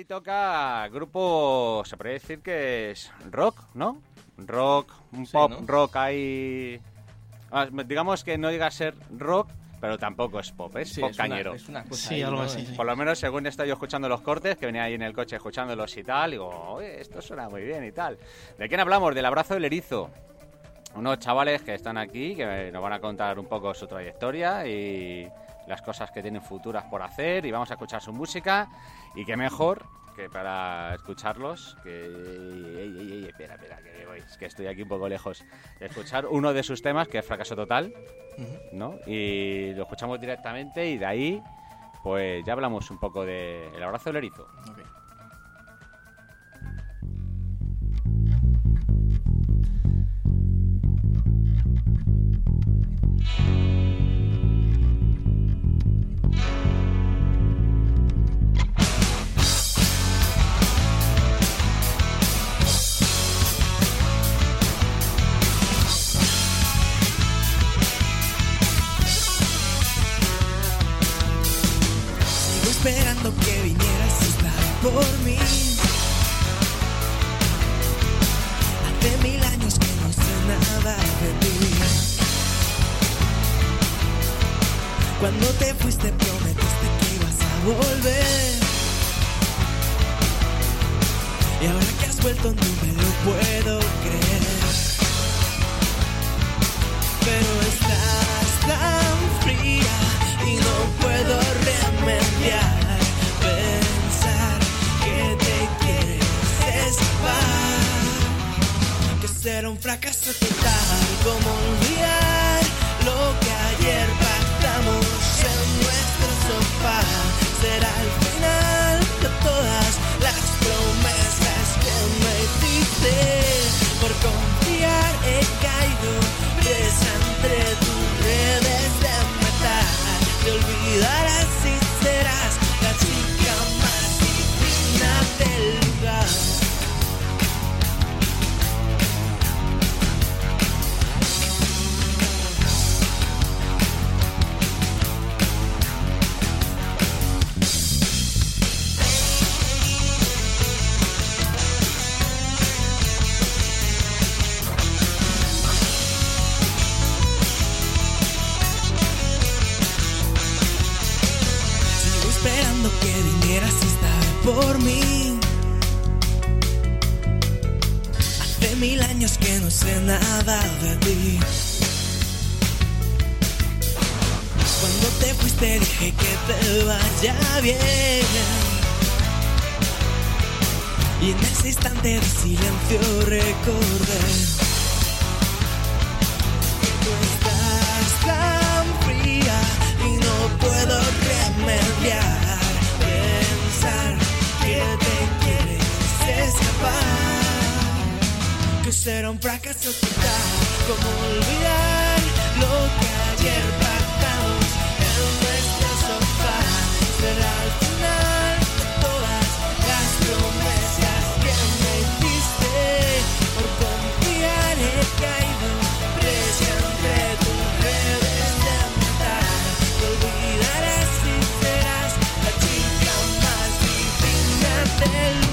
hoy toca grupo, se podría decir que es rock, ¿no? Rock, un Sí, pop ¿no? rock hay... ah, Digamos que no diga ser rock, pero tampoco es pop, es Sí, pop es una- cañero. es una cosa Sí, ahí, algo ¿no? así, sí. Por lo menos según estoy yo escuchando los cortes, que venía ahí en el coche escuchándolos y tal, digo, oye, esto suena muy bien y tal. ¿De quién hablamos? Del abrazo del erizo. Unos chavales que están aquí, que nos van a contar un poco su trayectoria y las cosas que tienen futuras por hacer y vamos a escuchar su música y qué mejor que para escucharlos que ey, ey, ey, espera, espera, que voy, es que estoy aquí un poco lejos. Escuchar uno de sus temas que es Fracaso Total, ¿no? Y lo escuchamos directamente y de ahí pues ya hablamos un poco de El abrazo del erizo. Será un fracaso total como olvidar lo que ayer pactamos en nuestro sofá. Será el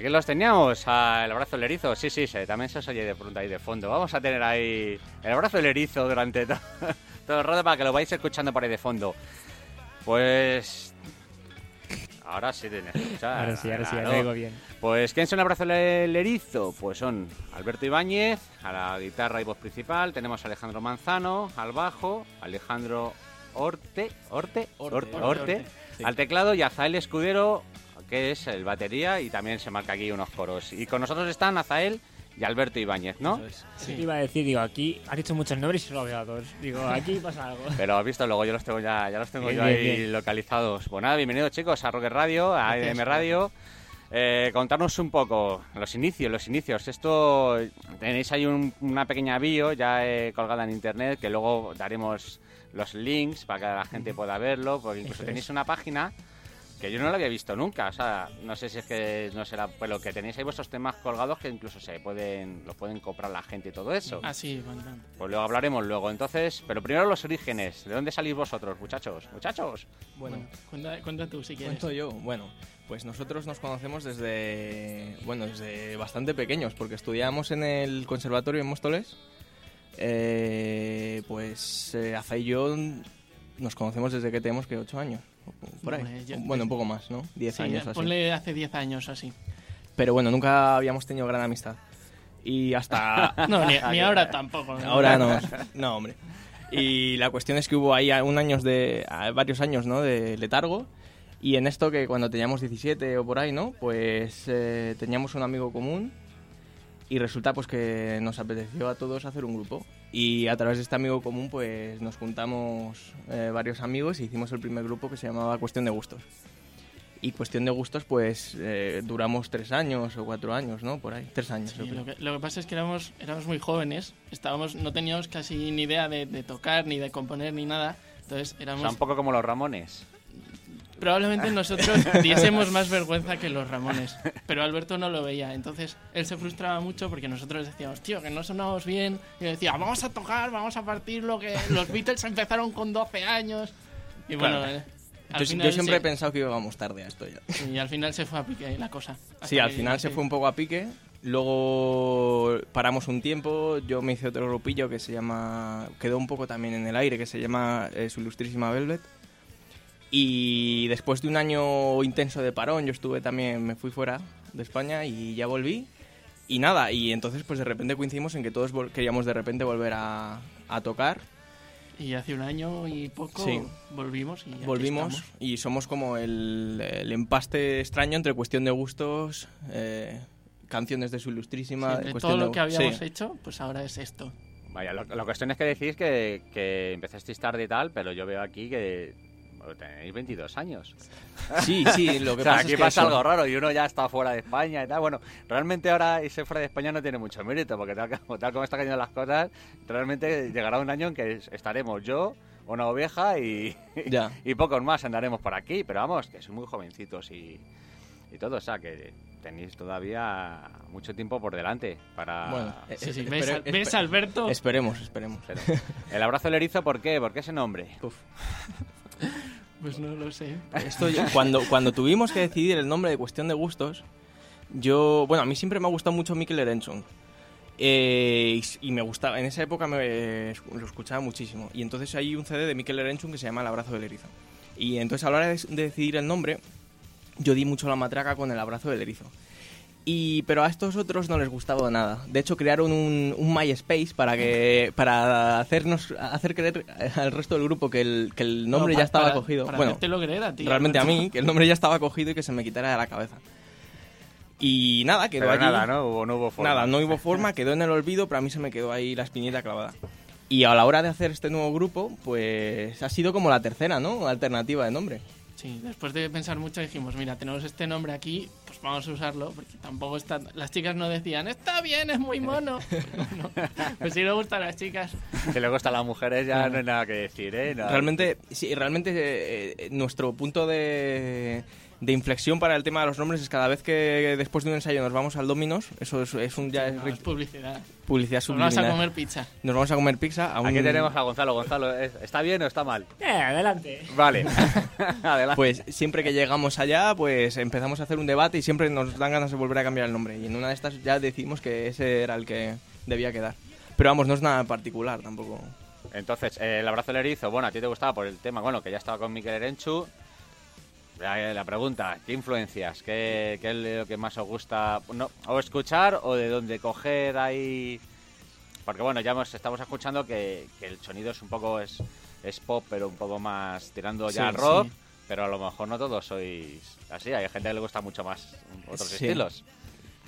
aquí los teníamos, a el abrazo del erizo. Sí, sí, también se os oye de pronto ahí de fondo. Vamos a tener ahí el abrazo del erizo durante to- todo el rato para que lo vais escuchando por ahí de fondo. Pues. Ahora sí tienes que escuchar. Ahora sí, ahora sí, ahora oigo bien. Pues, ¿quién son el abrazo del erizo? Pues son Alberto Ibáñez, a la guitarra y voz principal. Tenemos a Alejandro Manzano, al bajo. Alejandro Orte, Orte, Orte, Orte, Orte, Orte, sí. al teclado y Azael Escudero, que es el batería y también se marca aquí unos coros. Y con nosotros están Azael y Alberto Ibáñez, ¿no? Es. Sí. Iba a decir, digo, aquí has dicho muchos nombres y solo veo a dos. Digo, aquí pasa algo. Pero has visto, luego yo los tengo ya, ya los tengo Bien, yo bien, ahí bien. localizados. Pues nada, bienvenidos chicos a Rocket Radio, a Gracias. Radio. Eh, contarnos un poco los inicios, los inicios. Esto tenéis ahí un- una pequeña bio ya eh, colgada en internet que luego daremos los links para que la gente pueda verlo, porque incluso Eso tenéis es. una página que yo no la había visto nunca. O sea, no sé si es que no será, pero que tenéis ahí vuestros temas colgados que incluso se pueden, los pueden comprar la gente y todo eso. Ah, sí, bueno. Pues luego hablaremos luego. Entonces, pero primero los orígenes. ¿De dónde salís vosotros, muchachos? Muchachos. Bueno, Bueno, cuenta, cuenta tú si quieres. cuento yo. Bueno, pues nosotros nos conocemos desde, bueno, desde bastante pequeños, porque estudiábamos en el conservatorio en Móstoles. Eh, pues eh, Aza y yo nos conocemos desde que tenemos que 8 años, por ahí. Ya- bueno, un poco más, ¿no? 10 Sí, años así. ponle hace 10 años así. Pero bueno, nunca habíamos tenido gran amistad. Y hasta No, ni, ni ahora tampoco. ¿no? Ahora no. No, hombre. Y la cuestión es que hubo ahí un años de, a- varios años, ¿no? De letargo. Y en esto que cuando teníamos 17 o por ahí, ¿no? Pues eh, teníamos un amigo común y resulta pues que nos apeteció a todos hacer un grupo. Y a través de este amigo común pues nos juntamos eh, varios amigos y hicimos el primer grupo que se llamaba Cuestión de Gustos. Y Cuestión de Gustos pues eh, duramos tres años o cuatro años, ¿no? Por ahí, tres años. Sí, lo, que, lo que pasa es que éramos, éramos muy jóvenes, estábamos, no teníamos casi ni idea de, de tocar, ni de componer, ni nada. Entonces O éramos... sea, un poco como los Ramones. Probablemente nosotros diésemos más vergüenza que los Ramones, pero Alberto no lo veía. Entonces él se frustraba mucho porque nosotros decíamos, tío, que no sonamos bien. Y decía, vamos a tocar, vamos a partirlo, que los Beatles empezaron con 12 años. Y bueno, Claro. eh, Yo, siempre he pensado que íbamos tarde a esto ya. Y al final se fue a pique la cosa. Sí, al que- final se fue un poco a pique. Luego paramos un tiempo. Yo me hice otro grupillo que se llama. Quedó un poco también en el aire, que se llama eh, Su Ilustrísima Velvet. Y después de un año intenso de parón, yo estuve también. Me fui fuera de España y ya volví. Y nada, y entonces pues de repente coincidimos en que todos queríamos de repente volver a, a tocar. Y hace un año y poco Sí. volvimos y Volvimos y somos como el, el empaste extraño entre cuestión de gustos, eh, canciones de su ilustrísima. Sí, de todo de- lo que habíamos sí. hecho, pues ahora es esto. Vaya, lo- la cuestión es que decís que, que empezasteis tarde y tal, pero yo veo aquí que tenéis 22 años. Sí, sí, lo que o sea, pasa aquí es que pasa eso- algo raro y uno ya está fuera de España y tal. Bueno, realmente ahora irse fuera de España no tiene mucho mérito, porque tal, como- tal como están cayendo las cosas, realmente llegará un año en que estaremos yo, una oveja y, Ya. y pocos más andaremos por aquí. Pero vamos, que sois muy jovencitos y, y todo, o sea, que tenéis todavía mucho tiempo por delante para... Bueno, eh, Sí, sí, espere- ¿Ves, al- espe- ves, Alberto? Esperemos, esperemos. Pero, el abrazo del erizo, ¿por qué? ¿Por qué ese nombre? Uf. Pues no lo sé. Esto yo- cuando, cuando tuvimos que decidir el nombre de cuestión de gustos, yo, bueno, a mí siempre me ha gustado mucho Mikel Erenson. Eh, y, me gustaba, en esa época me, lo escuchaba muchísimo. Y entonces hay un CD de Mikel Erenson que se llama El abrazo del erizo. Y entonces a la hora de decidir el nombre, yo di mucho la matraca con El abrazo del erizo. Y, pero a estos otros no les gustaba nada. De hecho, crearon un, un MySpace para que para hacernos hacer creer al resto del grupo que el, que el nombre No, ya estaba para- cogido. Para bueno, hacértelo creer a ti. realmente a mí, que el nombre ya estaba cogido y que se me quitara de la cabeza. Y nada, quedó Pero allí. nada, ¿no? Hubo, no hubo forma. Nada, no hubo forma, quedó en el olvido, pero a mí se me quedó ahí la espinita clavada. Y a la hora de hacer este nuevo grupo, pues ha sido como la tercera, ¿no? Alternativa de nombre. Sí, después de pensar mucho dijimos, mira, tenemos este nombre aquí, pues vamos a usarlo, porque tampoco está... Las chicas no decían, está bien, es muy mono. No, pues sí le gusta a las chicas. Que le gusta a las mujeres ya no hay nada que decir, ¿eh? No. Realmente, sí, realmente eh, eh, nuestro punto de, de inflexión para el tema de los nombres es cada vez que después de un ensayo nos vamos al Dominos, eso es, es un ya es No, es publicidad. publicidad Nos vamos a subliminal. comer pizza. Nos vamos a comer pizza. A un- Aquí tenemos a Gonzalo. Gonzalo, ¿es- ¿está bien o está mal? Eh, adelante. Vale. Adelante. Pues siempre que llegamos allá, pues empezamos a hacer un debate y siempre nos dan ganas de volver a cambiar el nombre. Y en una de estas ya decidimos que ese era el que debía quedar. Pero vamos, no es nada particular tampoco. Entonces, eh, el abrazo del erizo, bueno, a ti te gustaba por el tema, bueno, que ya estaba con Miquel Erenchu. La, la pregunta, ¿qué influencias? ¿Qué, qué es lo que más os gusta? No, ¿O escuchar o de dónde coger ahí? Porque bueno, ya hemos, estamos escuchando que, que el sonido es un poco, es, es pop, pero un poco más tirando ya Sí, rock. sí. Pero a lo mejor no todos sois así, hay gente que le gusta mucho más otros Sí. estilos.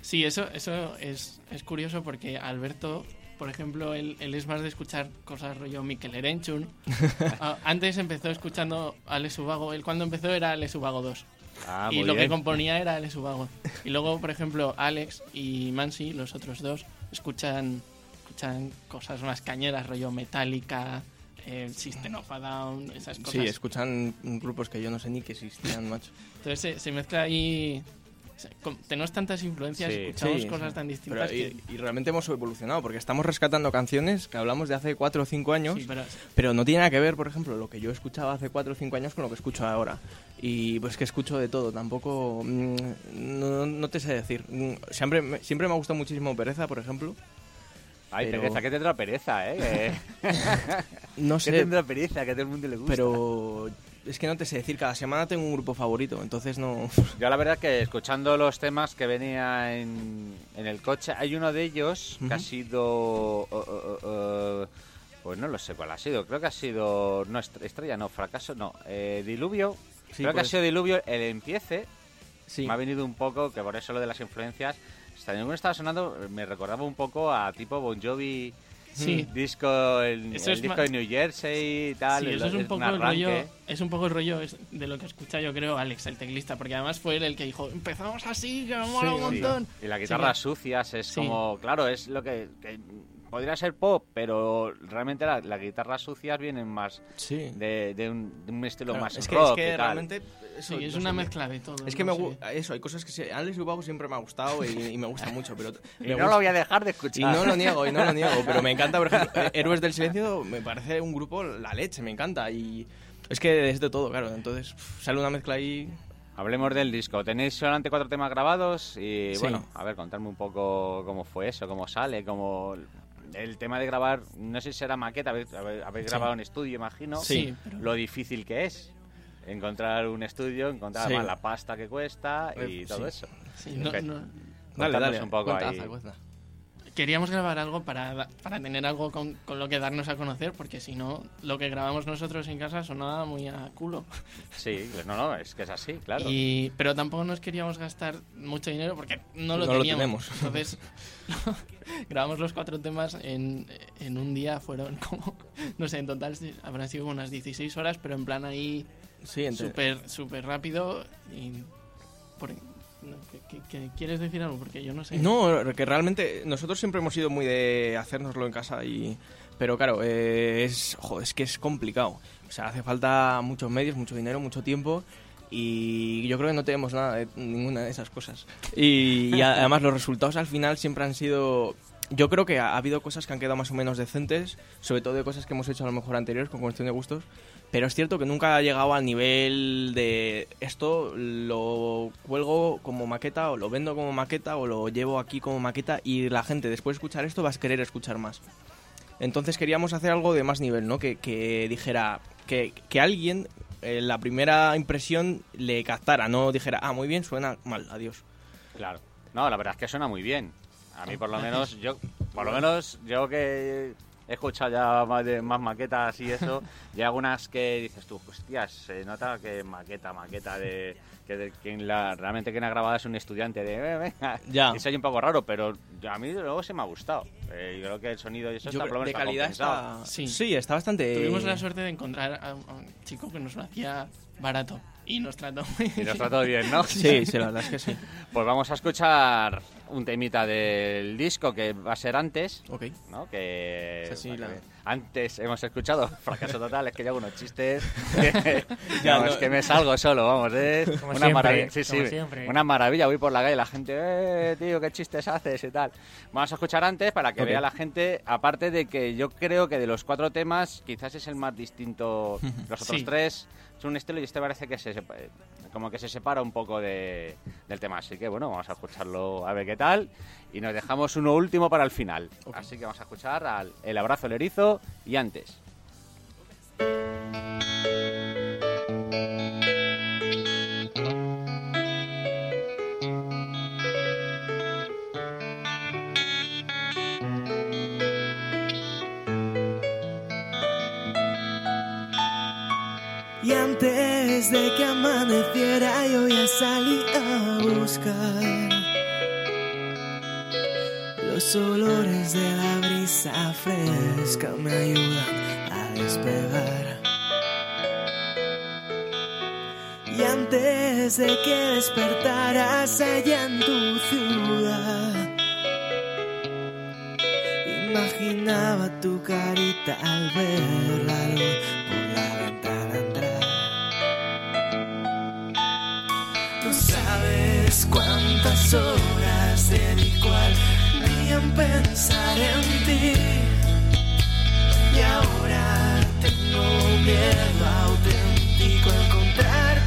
Sí, eso, eso es, es curioso porque Alberto, por ejemplo, él, él es más de escuchar cosas rollo Mikel Erenchun. Ah, Antes empezó escuchando Alex Ubago. Él cuando empezó era Alex Ubago 2. Ah, y lo que componía era Alex Ubago. Y luego, por ejemplo, Alex y Mansi, los otros dos, escuchan, escuchan cosas más cañeras, rollo Metallica, eh, System of a Down, esas cosas. Sí, escuchan grupos que yo no sé ni que existían, macho. Entonces se, se mezcla ahí... Tenemos tantas influencias, Sí, escuchamos sí, cosas sí. tan Pero, distintas que... y, y realmente hemos evolucionado porque estamos rescatando canciones que hablamos de hace 4 o 5 años, Sí, pero pero no tiene nada que ver, por ejemplo, lo que yo escuchaba hace 4 o 5 años con lo que escucho ahora. Y pues que escucho de todo, tampoco. mm, no, no te sé decir. Mm, Siempre, me- siempre me ha gustado muchísimo Pereza, por ejemplo. Ay, pero- pereza, ¿qué tendrá pereza, eh? No ¿Qué sé, tendrá pereza? Que a todo el mundo le gusta. pero es que no te sé decir. Cada semana tengo un grupo favorito, entonces no. Yo la verdad que escuchando los temas que venía en, en el coche, hay uno de ellos que ha sido... oh, pues no lo sé cuál ha sido. Creo que ha sido... No, est- estrella, no, fracaso, no. eh, diluvio. Sí, Creo que ha sido diluvio el empiece. Sí. Me ha venido un poco, que por eso lo de las influencias... Ningún estaba sonando, me recordaba un poco a tipo Bon Jovi... sí, Disco, el, Eso el es disco de New Jersey y tal. sí, eso es un poco el rollo, es un poco el rollo de lo que escucha yo creo Alex, el teclista, porque además fue él el que dijo, empezamos así, que me mola un sí. montón. Y guitarras que- sucias es como, claro, es lo que, que podría ser pop, pero realmente la- las guitarras sucias vienen más Sí. de, de un, de un estilo Claro, más es que, rock es que y tal. realmente. eso, Sí, es no una sé, mezcla de todo. Es que no me eso, hay cosas que se, Alex Ubago siempre me ha gustado y, y me gusta mucho, pero Y no gusta- lo voy a dejar de y escuchar. no lo niego, y no lo niego, pero me encanta, por ejemplo, eh, Héroes del Silencio me parece un grupo la leche, me encanta y es que es de todo, claro, entonces pff, sale una mezcla ahí. Hablemos del disco. Tenéis solamente cuatro temas grabados y Sí. bueno, a ver, contarme un poco cómo fue eso, cómo sale, cómo... El tema de grabar, no sé si será maqueta, habéis, habéis- grabado en estudio, imagino. Sí, pero- Lo difícil que es encontrar un estudio, encontrar Sí. la pasta que cuesta y todo sí. eso. Sí, no- no- Dale, dale, un poco cuenta, ahí. Cuenta. Queríamos grabar algo para, da- para tener algo con, con lo que darnos a conocer, porque si no, lo que grabamos nosotros en casa sonaba muy a culo. Sí, pues no, no, es que es así, claro. Y, pero tampoco nos queríamos gastar mucho dinero porque no lo No lo teníamos. tenemos. Entonces, grabamos los cuatro temas en, en un día. Fueron como, no sé, en total sí, habrán sido unas 16 horas, pero en plan ahí Sí, entre- súper súper rápido. Y por- ¿qué- ¿Quieres decir algo? Porque yo no sé. No, que realmente nosotros siempre hemos sido muy de hacérnoslo en casa y pero claro, eh, es joder, que es complicado. O sea, hace falta muchos medios, mucho dinero, mucho tiempo y yo creo que no tenemos nada de ninguna de esas cosas. Y, además los resultados al final siempre han sido yo creo que ha, ha habido cosas que han quedado más o menos decentes, sobre todo de cosas que hemos hecho a lo mejor anteriores con cuestión de gustos, pero es cierto que nunca ha llegado al nivel de esto lo cuelgo como maqueta o lo vendo como maqueta o lo llevo aquí como maqueta y la gente después de escuchar esto va a querer escuchar más. Entonces queríamos hacer algo de más nivel, ¿no? Que, que dijera, que, que alguien en la primera impresión le captara, no dijera, ah, muy bien, suena mal, adiós. Claro. No, la verdad es que suena muy bien. A mí por lo menos, yo, por lo menos, yo que he escuchado ya más, de, más maquetas y eso, y hay algunas que dices tú, hostias, se nota que maqueta, maqueta de que de quien la, realmente quien ha grabado es un estudiante de "Eh, venga, Ya. y se oye un poco raro, pero a mí luego se me ha gustado. Eh, yo creo que el sonido y eso Yo está creo- por lo de está calidad está... Sí. Sí. está bastante... Tuvimos la suerte de encontrar a un, a un chico que nos lo hacía barato y nos trató muy Y bien. nos trató bien, ¿no? Sí, sí, la verdad es que sí. Pues vamos a escuchar un temita del disco que va a ser antes, Ok. ¿no? Que, Sí, sí, para la- que- antes hemos escuchado fracaso total, es que yo hago unos chistes, Ya, no, no. es que me salgo solo, vamos, es una siempre, maravilla, sí, sí, una maravilla, voy por la calle y la gente, eh, tío, qué chistes haces y tal. Vamos a escuchar antes para que Ok. vea la gente, aparte de que yo creo que de los cuatro temas quizás es el más distinto, los otros Sí. tres son un estilo y este parece que se como que se separa un poco de, del tema, así que bueno, vamos a escucharlo a ver qué tal y nos dejamos uno último para el final, así que vamos a escuchar al El abrazo del erizo y antes. Y antes de que amaneciera yo ya salí a buscar Los olores de la brisa fresca me ayudan a despegar. Y antes de que despertaras allá en tu ciudad, imaginaba tu carita al ver la luz por la ventana entrar. No sabes cuántas horas dedico al en pensar en ti. Y ahora tengo miedo auténtico a encontrarte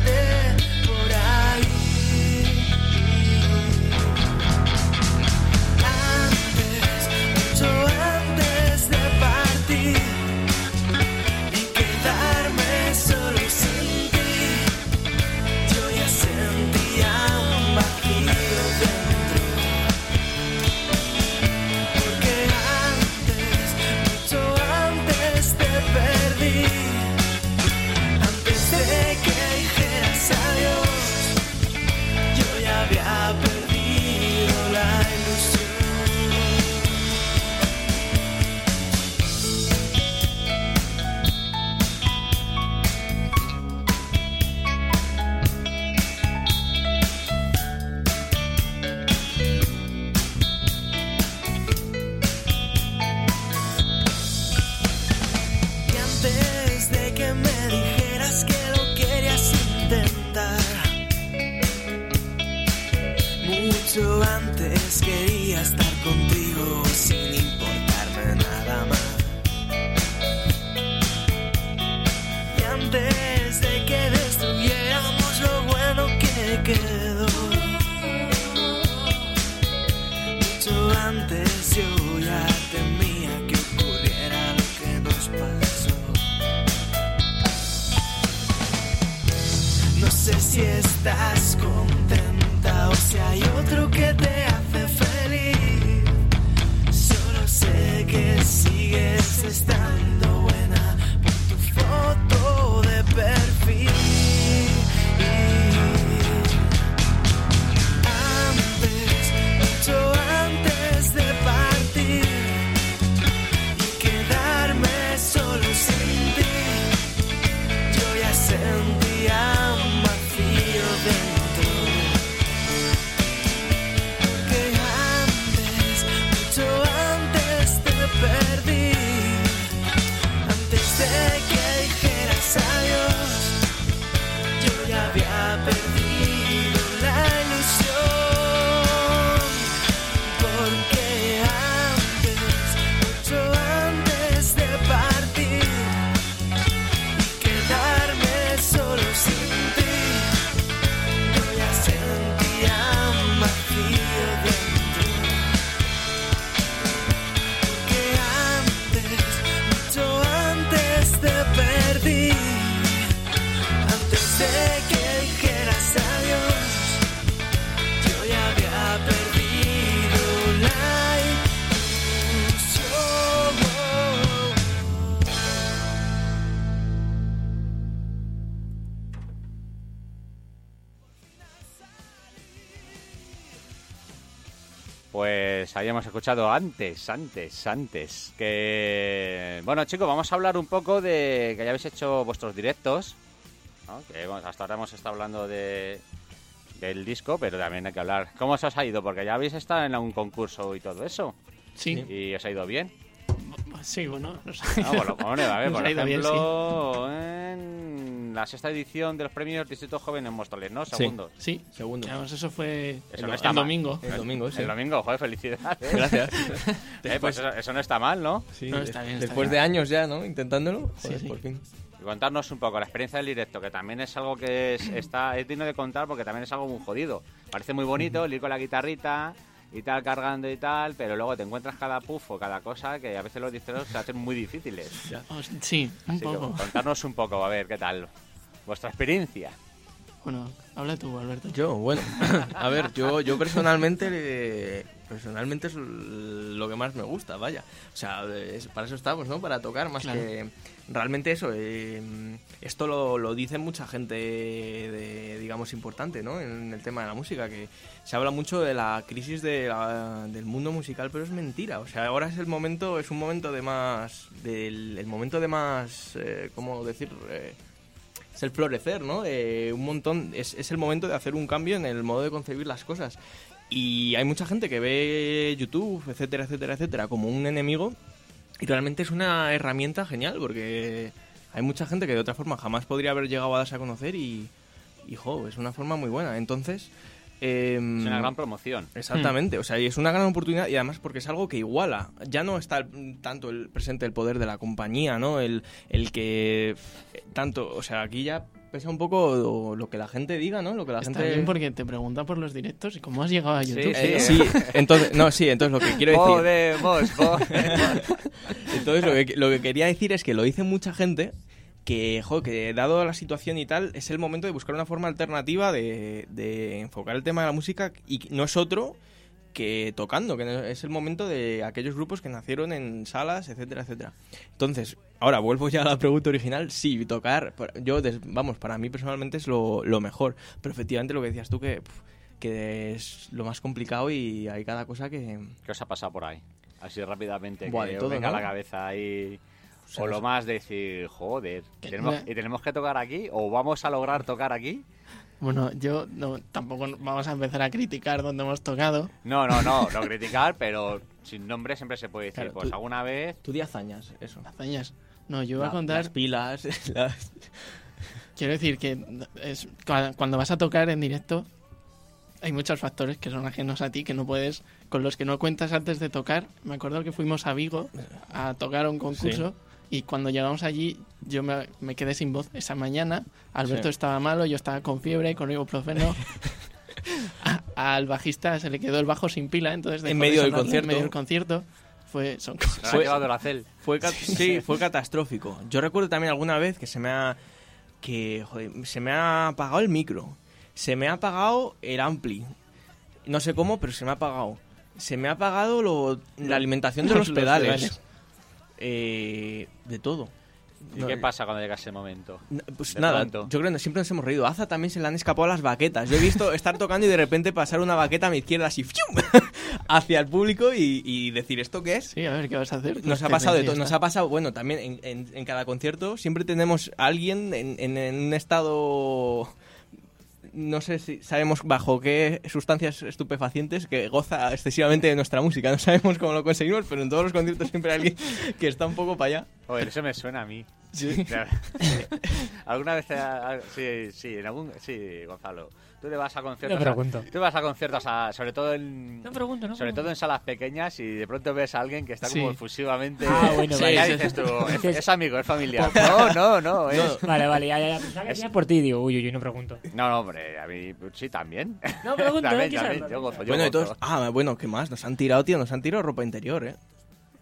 Hemos escuchado antes, antes, antes. Que. Bueno, chicos, vamos a hablar un poco de que ya habéis hecho vuestros directos. ¿no? Que bueno, hasta ahora hemos estado hablando de del disco, pero también hay que hablar. ¿Cómo os ha ido? Porque ya habéis estado en un concurso y todo eso. Sí, ¿Y os ha ido bien? Sí, bueno. no sé. Ah, por lo cojones, a ver, por bien, ejemplo, en la sexta edición de los premios Distrito Joven en Móstoles, ¿no? Segundo. Sí, Segundo. además eso fue Eso el, no está el mal. domingo. El domingo, sí. El domingo, joder, felicidades. Gracias. Eh, pues eso, eso no está mal, ¿no? Sí, No, está bien, está Después bien. de años ya, ¿no? Intentándolo. Sí, Joder, sí. por fin. Y contarnos un poco la experiencia del directo, que también es algo que es, está, es digno de contar porque también es algo muy jodido. Parece muy bonito el ir con la guitarrita y tal cargando y tal, pero luego te encuentras cada puff o cada cosa que a veces los directos se hacen muy difíciles. Oh, sí, un Así que poco. contarnos un poco, a ver, ¿qué tal? Vuestra experiencia. Bueno, habla tú, Alberto. Yo, bueno, a ver, yo, yo personalmente eh, personalmente es lo que más me gusta, vaya. O sea, es- para eso estamos, ¿no? Para tocar, más Claro. que realmente eso. eh, esto lo, lo dice mucha gente, de, digamos, importante, ¿no? En el tema de la música, que se habla mucho de la crisis de la- del mundo musical, pero es mentira. O sea, ahora es el momento, es un momento de más, del el momento de más, eh, ¿cómo decir? Eh, es el florecer, ¿no? De un montón, es, es el momento de hacer un cambio en el modo de concebir las cosas. Y hay mucha gente que ve YouTube, etcétera, etcétera, etcétera, como un enemigo. Y realmente es una herramienta genial porque hay mucha gente que de otra forma jamás podría haber llegado a darse a conocer y, y jo, es una forma muy buena. Entonces... em, Es una gran promoción. Exactamente, o sea, y es una gran oportunidad y además porque es algo que iguala. Ya no está el- tanto el presente el poder de la compañía, ¿no? El, el que eh, tanto, o sea, aquí ya pesa un poco lo que la gente diga, ¿no? Lo que la Está gente bien porque te pregunta por los directos y cómo has llegado a Sí, YouTube. Eh, sí, entonces, no, sí, entonces lo que quiero decir, Podemos, podemos. entonces lo que, lo que quería decir es que lo dice mucha gente que, jo, que dado la situación y tal, es el momento de buscar una forma alternativa de, de enfocar el tema de la música y no es otro que tocando, que es el momento de aquellos grupos que nacieron en salas, etcétera, etcétera. Entonces, ahora vuelvo ya a la pregunta original, sí, tocar, yo, vamos, para mí personalmente es lo, lo mejor, pero efectivamente lo que decías tú que, que es lo más complicado y hay cada cosa que... ¿Qué os ha pasado por ahí? Así rápidamente, Buah, que de todo, venga la cabeza ahí... sea, O lo más decir, joder, ¿y Que tenemos, y tenemos que tocar aquí? ¿O vamos a lograr tocar aquí? Bueno, yo no, tampoco vamos a empezar a criticar donde hemos tocado. No, no, no, no criticar, pero sin nombre siempre se puede decir, Claro, pues tú- alguna vez... Tú di hazañas, eso. Hazañas. No, yo voy a contar. Las pilas, las... Quiero decir que es, cua- cuando vas a tocar en directo, hay muchos factores que son ajenos a ti, que no puedes, con los que no cuentas antes de tocar. Me acuerdo que fuimos a Vigo a tocar un concurso y cuando llegamos allí yo me, me quedé sin voz esa mañana. Alberto Sí. estaba malo, yo estaba con fiebre, con ibuprofeno. A- al bajista se le quedó el bajo sin pila, entonces En medio del concierto. En medio del concierto. Fue, son cosas. Fue- llevado la cel. Fue sí, fue catastrófico. Yo recuerdo también alguna vez que se me ha que joder, se me ha apagado el micro, se me ha apagado el ampli. No sé cómo, pero se me ha apagado. Se me ha apagado lo- la alimentación de los, Los pedales. pedales. Eh, de todo. ¿Y No, qué pasa cuando llega ese momento? Pues De nada, pronto. yo creo que siempre nos hemos reído. A Aza también se le han escapado las baquetas. Yo he visto estar tocando y de repente pasar una baqueta a mi izquierda así ¡fium! hacia el público y, y decir ¿esto qué es? Sí, a ver qué vas a hacer. Nos ha Te pasado de todo. Nos ha pasado, bueno, también en, en- en cada concierto siempre tenemos a alguien en, en- en un estado. No sé si sabemos bajo qué sustancias estupefacientes que goza excesivamente de nuestra música. No sabemos cómo lo conseguimos, pero en todos los conciertos siempre hay alguien que está un poco para allá. Joder, eso me suena a mí. Sí. ¿Alguna vez? te ha- Sí, sí, en algún... Sí, Gonzalo. Tú te vas a conciertos... No pregunto. a- Tú vas a conciertos, a- sobre todo en... No pregunto, ¿no? Sobre todo en salas pequeñas y de pronto ves a alguien que está como Sí. efusivamente... Ah, bueno, Sí, vale. ya dices tú, es, amigo, es familiar. No, no, no, es... Vale, vale, ya, ya, Es- por ti, digo, uy, uy, no pregunto. No, no, hombre, a mí sí también. No pregunto, también, ¿qué sabes? también, yo gozo, yo Bueno, gozo. todos. Ah, bueno, ¿qué más? Nos han tirado, tío. Nos han tirado ropa interior, ¿eh?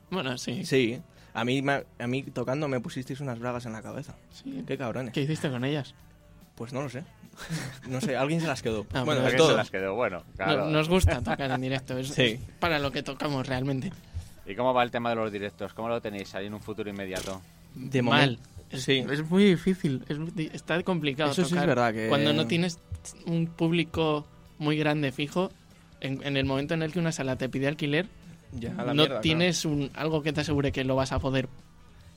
Bueno, sí. Sí. A mí, a mí tocando me pusisteis unas bragas en la cabeza. sí. Qué cabrones. ¿Qué hiciste con ellas? Pues no lo sé. No sé, alguien se las quedó. Ah, bueno, Alguien se las quedó, bueno, claro. Nos gusta tocar en directo. Es, Sí. es para lo que tocamos realmente. ¿Y cómo va el tema de los directos? ¿Cómo lo tenéis ahí en un futuro inmediato? De Mal. Es, Sí. es muy difícil. Es, está complicado. Eso sí es verdad que- Cuando no tienes un público muy grande fijo, en, en el momento en el que una sala te pide alquiler, Ya, no mierda, claro. tienes un, algo que te asegure que lo vas a poder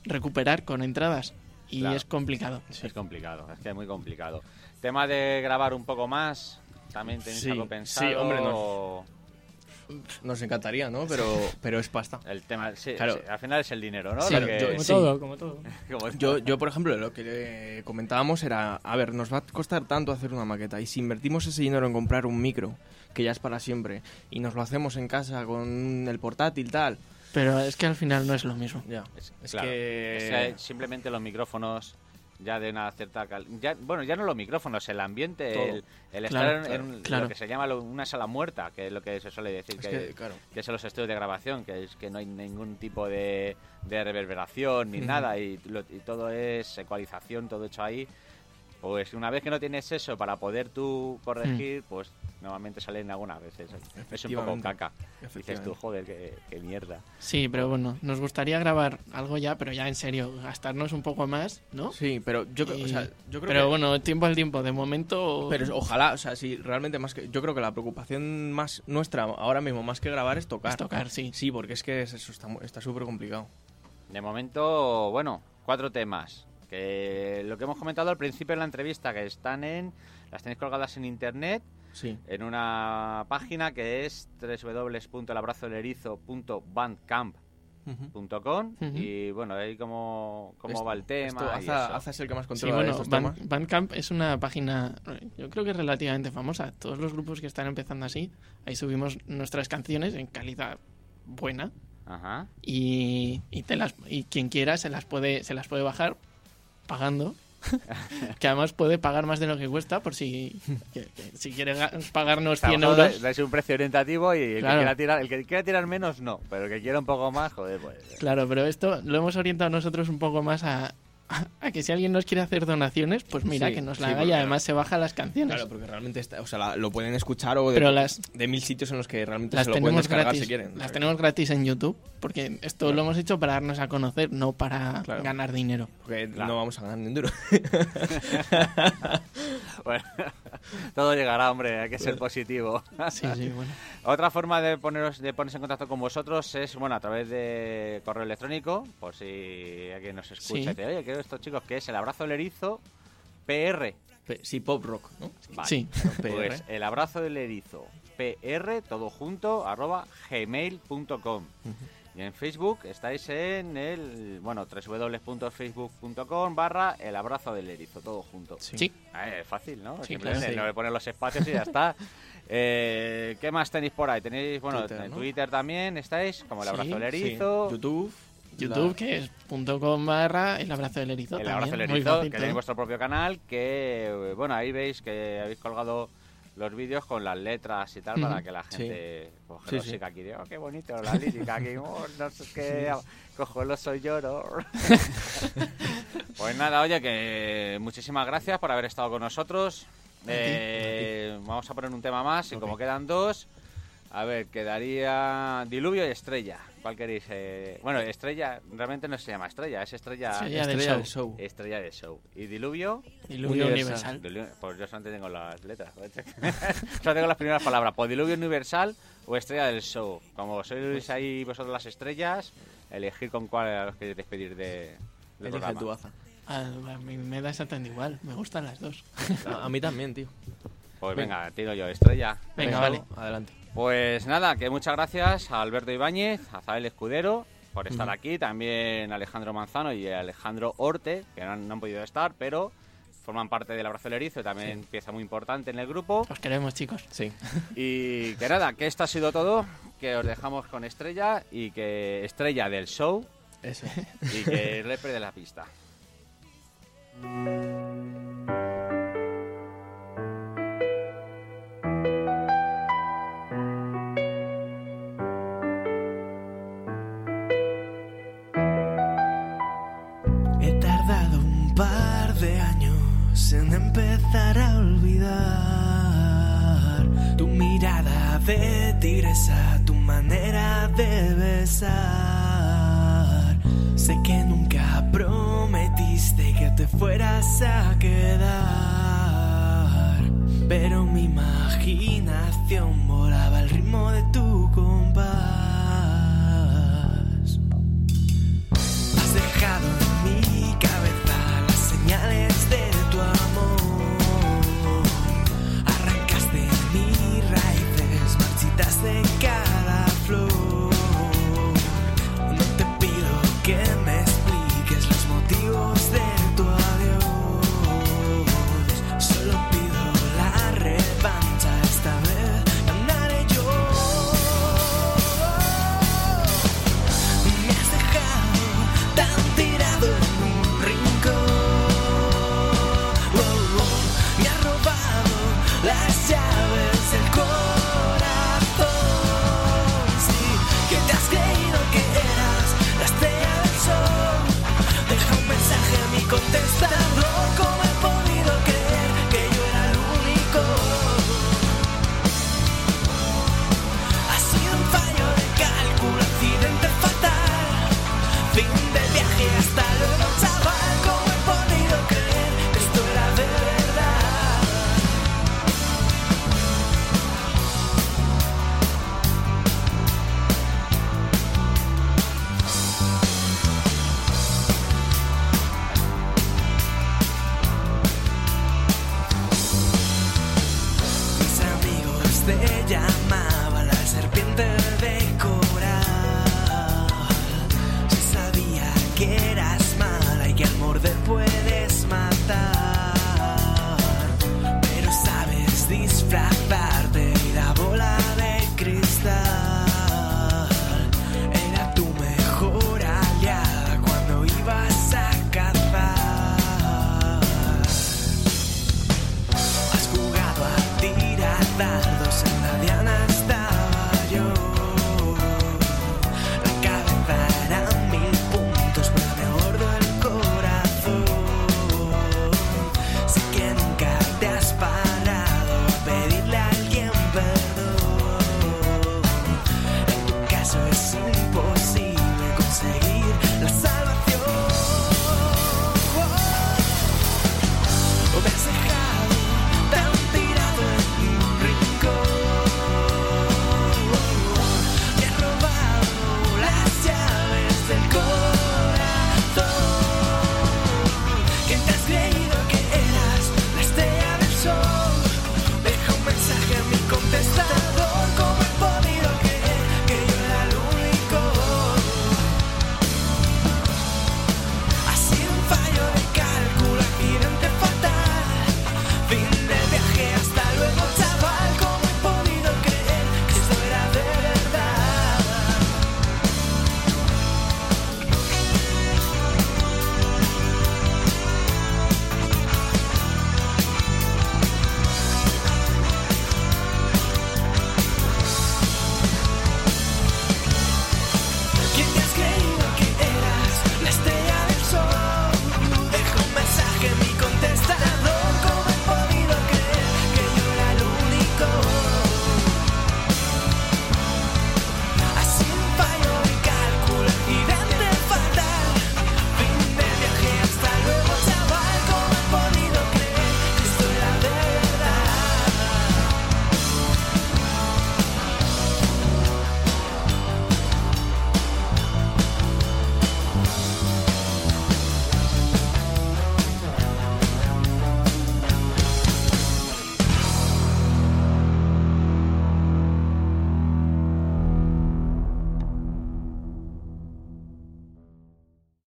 recuperar con entradas. Y Claro. es complicado. Es complicado, es que es muy complicado. Tema de grabar un poco más, ¿también tenéis Sí, algo pensado? sí, hombre, no. Nos encantaría, ¿no? Pero, pero es pasta. El tema, sí, Claro. sí, al final es el dinero, ¿no? Sí, yo- Como sí. todo, como todo. como- Yo, yo, por ejemplo, lo que comentábamos era, a ver, nos va a costar tanto hacer una maqueta y si invertimos ese dinero en comprar un micro, que ya es para siempre, y nos lo hacemos en casa con el portátil, tal, Pero es que al final no es lo mismo. ya. Es, Es claro, que- es que simplemente los micrófonos ya de una cierta cal- ya bueno ya no los micrófonos el ambiente Todo. el, el Claro, estar en, claro, en claro. lo que se llama lo- una sala muerta que es lo que se suele decir Es que, que, claro. que son los estudios de grabación que es que no hay ningún tipo de, de reverberación ni nada y, lo- y todo es ecualización todo hecho ahí Pues una vez que no tienes eso para poder tú corregir, pues normalmente salen algunas veces. Es un poco caca. Dices tú, joder, qué, qué mierda. Sí, pero bueno, nos gustaría grabar algo ya, pero ya en serio, gastarnos un poco más, ¿no? Sí, pero yo, creo- Y- o sea, yo creo pero que... bueno, tiempo al tiempo. De momento. Pero ojalá, o sea, sí, realmente más que... Yo creo que la preocupación más nuestra ahora mismo, más que grabar, es tocar. Es tocar, sí. Sí, porque es que es- eso está mu- está súper complicado. De momento, bueno, cuatro temas. Que lo que hemos comentado al principio en la entrevista, que están en. Las tenéis colgadas en internet, Sí. en una página que es www.elabrazolerizo.bandcamp.com Ujú. y bueno, ahí cómo, cómo Esto- va el tema. Esto, y Aza, eso. Aza es el que más Sí, controla bueno, estos Ban- temas. Bandcamp es una página, yo creo que es relativamente famosa. Todos los grupos que están empezando así, ahí subimos nuestras canciones en calidad buena Ajá. y, y, te las, y quien quiera se las puede, se las puede bajar pagando. que además puede pagar más de lo que cuesta por si, que- que si quiere ga- pagarnos 100 Trabajamos euros. de- de un precio orientativo y el, Claro. que quiera tirar, el que quiera tirar menos, no. Pero el que quiera un poco más, joder, pues. Claro, pero esto lo hemos orientado nosotros un poco más a, a que si alguien nos quiere hacer donaciones, pues mira, Sí, que nos sí, la haga y además se baja las canciones. Claro, porque realmente está, o sea, la- lo pueden escuchar o de, Pero las- de mil sitios en los que realmente las se lo pueden tenemos descargar gratis. si quieren. Las tenemos gratis en YouTube, porque esto lo hemos hecho para darnos a conocer, no para Claro. ganar dinero. Porque Claro. no vamos a ganar ni un duro. Bueno, todo llegará, hombre, hay que ser positivo. Sí, sí, bueno. Otra forma de poneros, de ponerse en contacto con vosotros es, bueno, a través de correo electrónico, por si alguien nos escucha Sí. y dice, oye, quiero estos chicos, que es el abrazo del erizo PR. Sí, pop rock, ¿no? Vale. Sí, Pues el abrazo del erizo PR, todo junto, arroba gmail.com. Y en Facebook estáis en el, bueno, www.facebook.com barra el abrazo del erizo, todo junto. sí. Ah, es fácil, ¿no? Sí, Simplemente claro, sí. no le pones los espacios y ya está. Eh, ¿Qué más tenéis por ahí? Tenéis, bueno, Twitter, en ¿no? Twitter también estáis, como el Sí, abrazo del Sí. erizo. YouTube. YouTube, la- que es punto .com barra el abrazo del erizo. El abrazo del erizo, que tenéis vuestro propio canal, que, eh, bueno, ahí veis que habéis colgado los vídeos con las letras y tal, para que la Sí. gente coge Sí, los sí. siga aquí. de, Oh, qué bonito la lírica aquí, oh, no sé qué, cojo el oso y lloro. pues nada, oye, que muchísimas gracias por haber estado con nosotros. Eh, vamos a poner un tema más, y como quedan dos, a ver, quedaría Diluvio y Estrella. ¿Cuál queréis? Eh, bueno, Estrella realmente no se llama Estrella, es Estrella, Estrella del Estrella show. del show. Estrella de show. ¿Y Diluvio? Diluvio Universal. universal. Pues yo solamente tengo las letras. Solo tengo las primeras palabras. Pues Diluvio Universal o Estrella del Show. Como sois ahí vosotros las estrellas, elegir con cuál os queréis despedir de, del Elige programa. tu Aza. A, a mí me da exactamente igual, me gustan las dos. A, mí también, tío. Pues venga, tiro yo, Estrella. Venga, Eso, vale. Adelante. Pues nada, que muchas gracias a Alberto Ibáñez, a Zael Escudero por estar aquí, también a Alejandro Manzano y a Alejandro Orte, que no han, no han podido estar, pero forman parte del Abrazo del Erizo y también pieza muy importante en el grupo. Os queremos, chicos. Sí. Y que nada, que esto ha sido todo, que os dejamos con Estrella y que Estrella del show Eso. y que le de la pista. En empezar a olvidar tu mirada de tigresa, tu manera de besar. Sé que nunca prometiste que te fueras a quedar, pero mi imaginación volaba al ritmo de tu compás. stop.